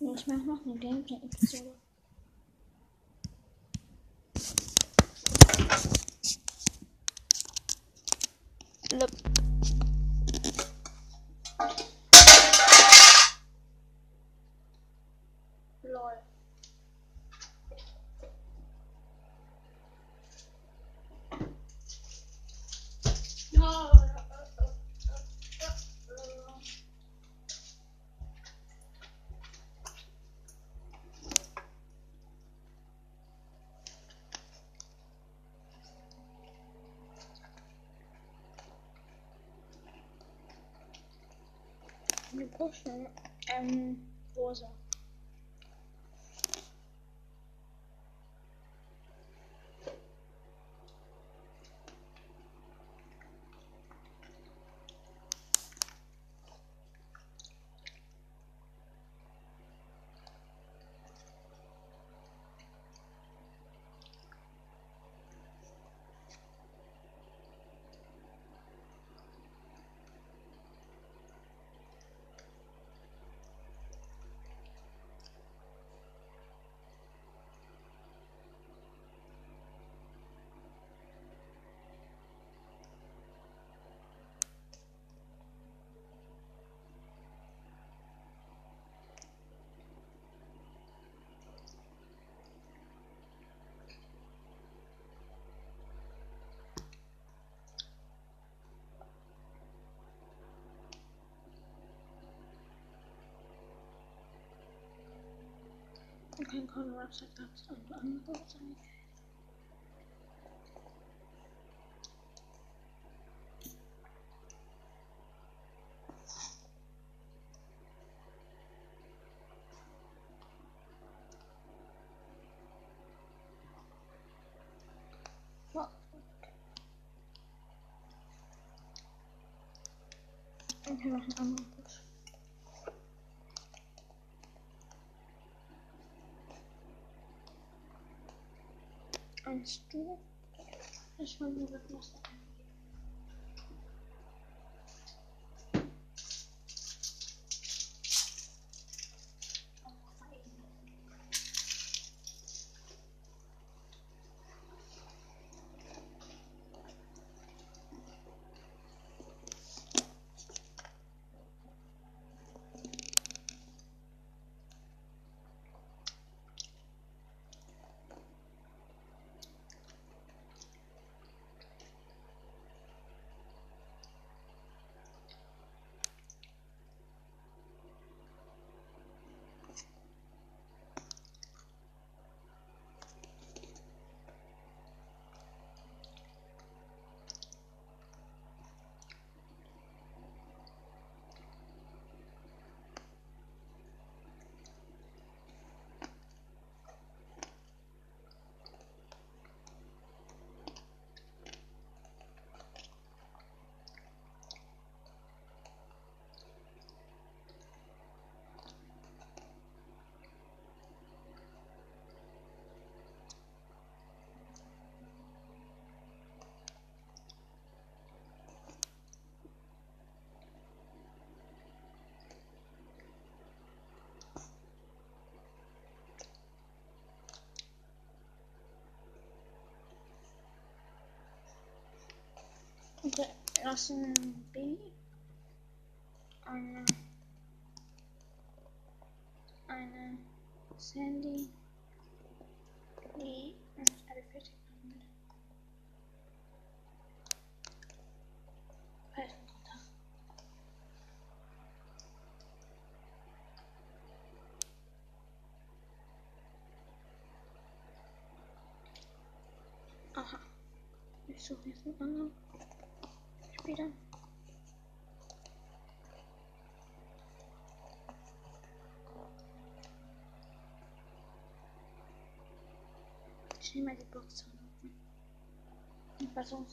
Ich mache noch eine Gameplay-Episode. Eine Potion. Ähm, rosa. I can't kind of website that's unblocked anything. Kannst du? Ich will nur was Okay, lassen B eine eine Sandy die alle fertig machen. Aha. Ich suche jetzt einen anderen. speedrun. J'ai ma. De toute façon.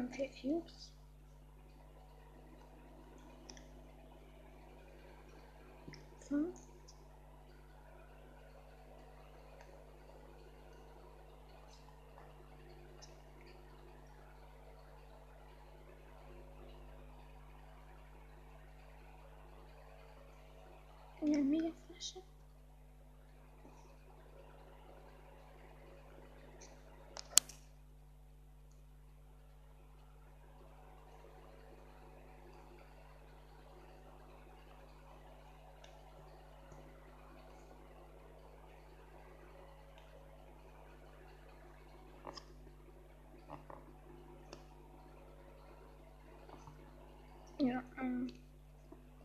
and refuse. Huh? and then we it.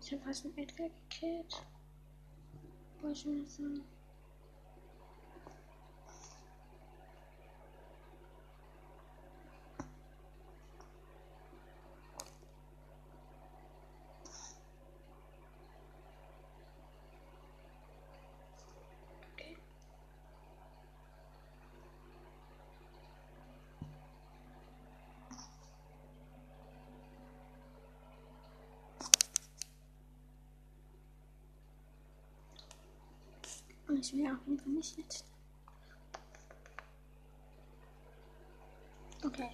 Ich habe fast einen Edgar gekillt. Wollte ich mal sagen. Ich will auf jeden Fall nicht jetzt. Okay.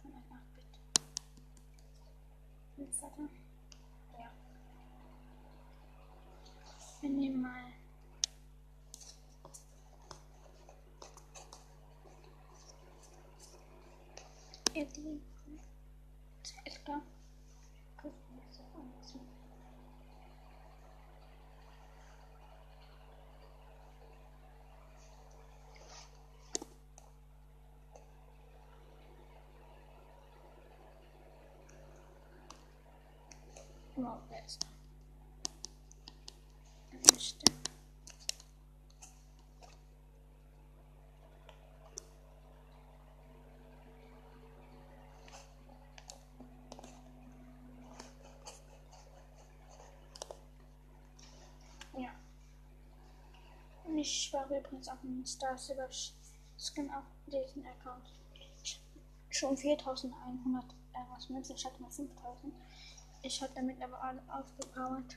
Komm mal nach, bitte. Jetzt warte. Ja. Wir nehmen mal. Eddie. Edgar. Gucken wir uns das an. Erwischte. Ja. Und ich war übrigens auf dem Star Silver Skin auf diesen Account. Schon 4100 Eros Münzen, ich hatte mal 5000. Ich habe damit aber alle aufgepowert.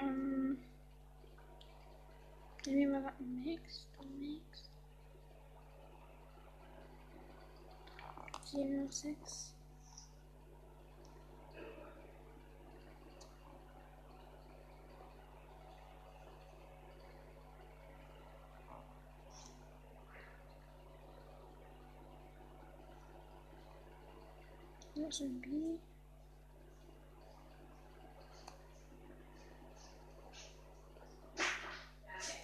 um, maybe my mixed, mixed. 06.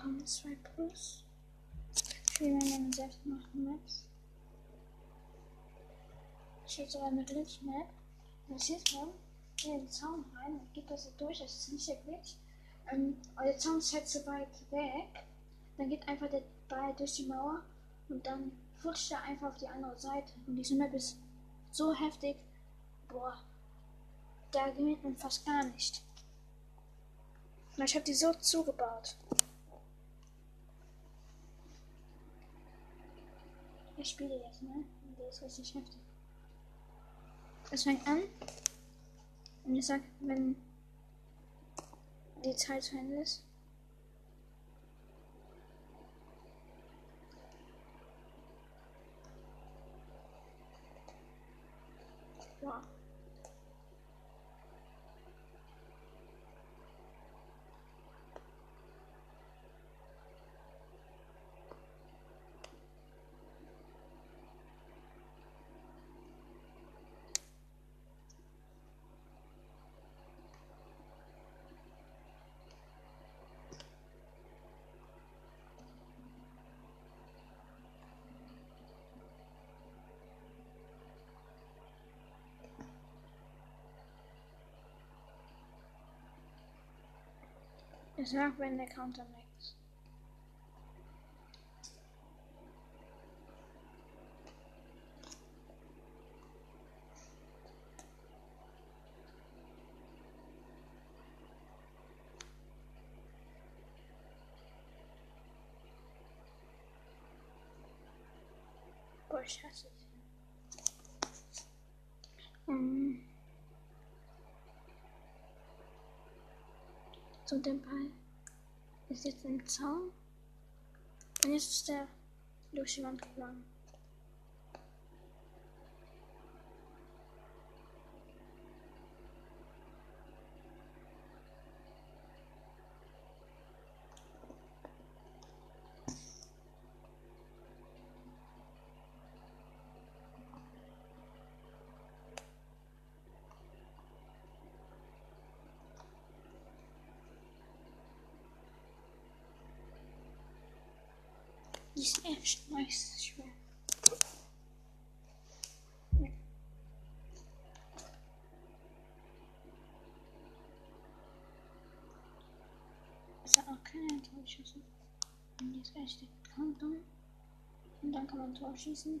Dann kommen zwei Plus. Spielen wir einen selbstgemachten Maps. Steht sogar eine Glitch-Map. Das sieht man in den Zaun rein und geht das durch. Das ist nicht der Glitch. Ähm, der Zaun ist halt so weit weg. Dann geht einfach der Ball durch die Mauer und dann flutscht er einfach auf die andere Seite. Und diese Map ist so heftig. Boah, da gewinnt man fast gar nicht. Und ich habe die so zugebaut. Ich spiele jetzt, ne? Der ist richtig heftig. Es fängt an. Und ich sag, wenn die Zeit zu Ende ist. Wow. It's not when they count on legs. Or chassis. So, der Ball ist jetzt im Zaun. Und jetzt ist der durch die Wand gegangen. Ist echt nice schwer. Ja. Es hat auch keine Torschüsse. Und jetzt echt der Countdown. Und dann kann man Tor schießen.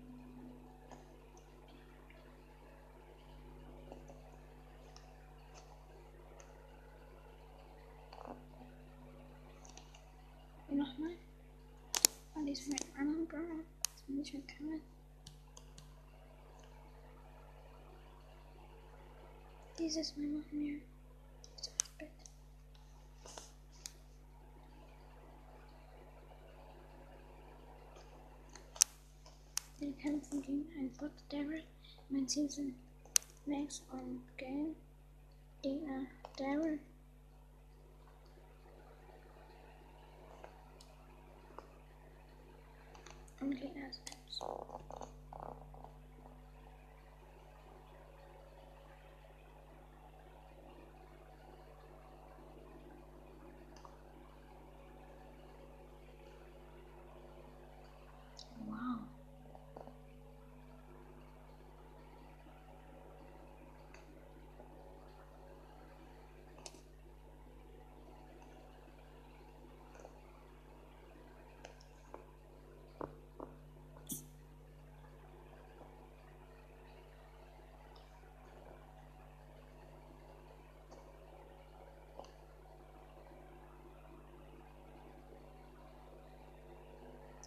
This is my mom here. It's open. Then comes the game and put Derek Mancini next on game. They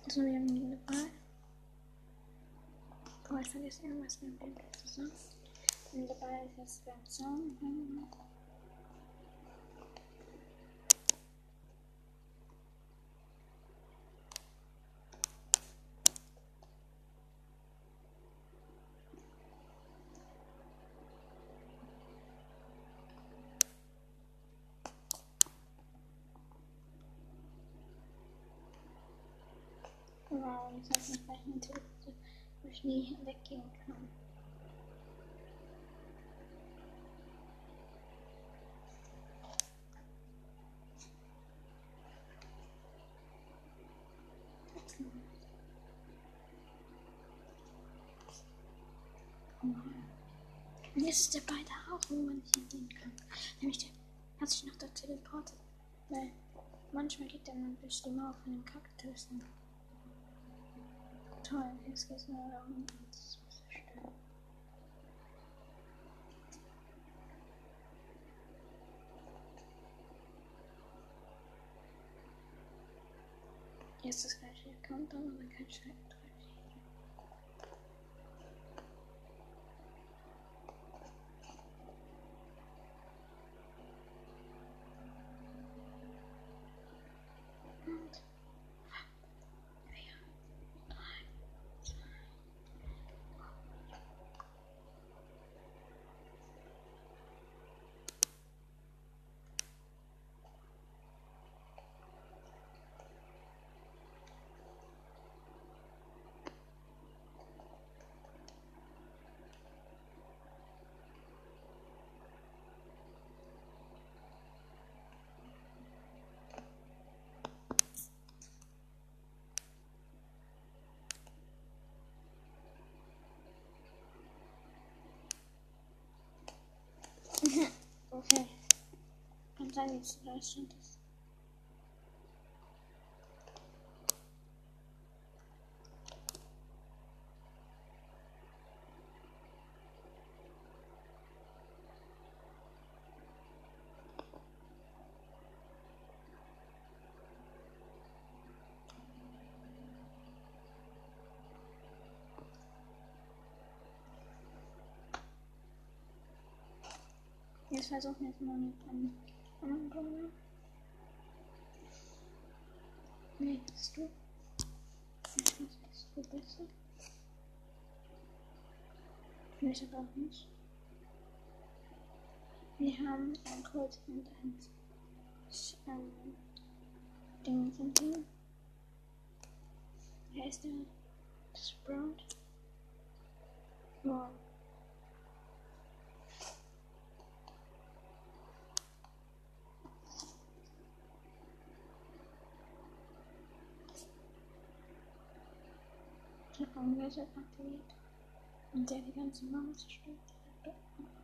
Resolvi me levar. Começa a descer mais uma apresentação. Me levar a respiração. Zaun. Wow, jetzt hat man gleich eine Telefon, wo ich nie weggehen kann. Und jetzt ist der beide auch, wo man nicht hingehen kann. Nämlich der hat sich noch da teleportet. Weil manchmal geht der dann durch die Mauer von den Kaktussen. time his case now it's position. Yes, this guy should have come down and Okay. Kann sein, jetzt Deutschland ist. Jetzt versuchen es mal mit einem anderen Brawler. Nee, bist du? Ich weiß, bist du besser? Vielleicht aber auch nicht. Wir haben ein Colt und ein ähm, Ding von Team. Wer ist der? Sprout. Wow. Gadget aktiviert. Und der die ganze Mauer zerstört. Niemand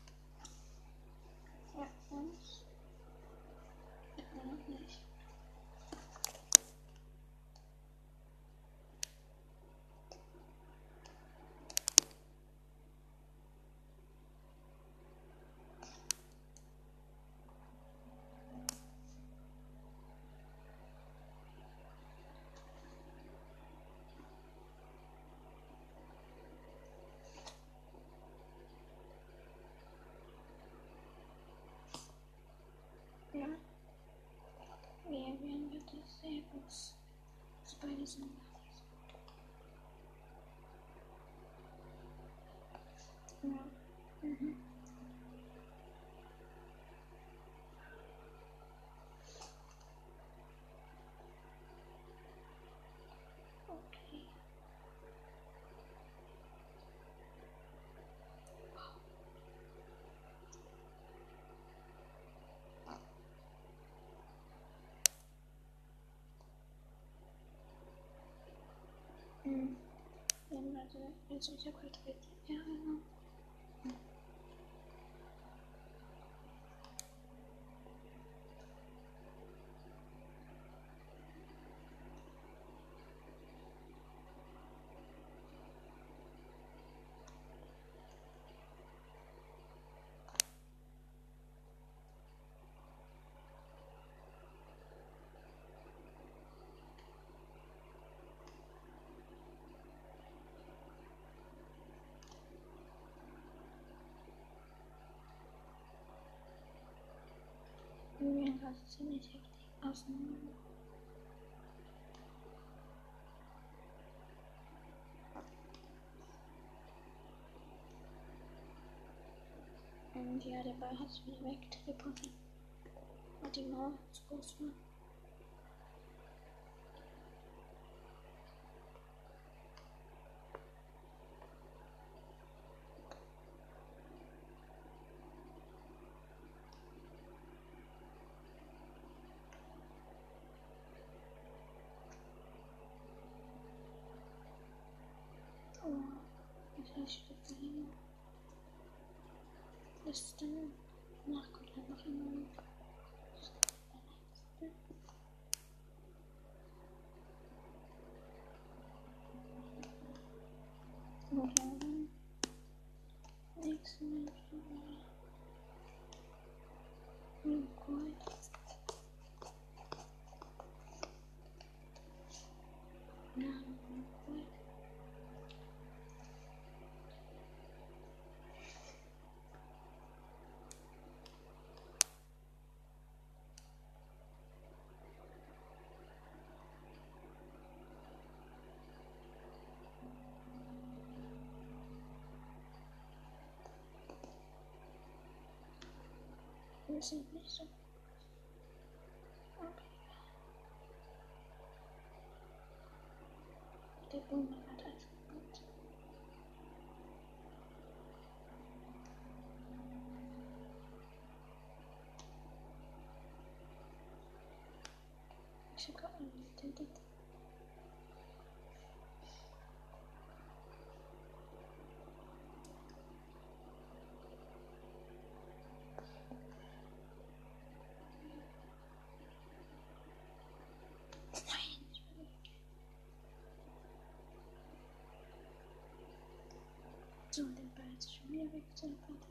spiders and. 我们把这个用这块快一涂然后呢 es ziemlich heftig auseinander. Und ja, der Ball hat wieder wegteleportiert. Weil die Mauer zu groß war. Western Okay. missing piece of Okay. The boom at excellent. She got me, did it? victim for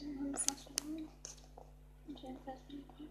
minutes. J'ai une place de l'épreuve.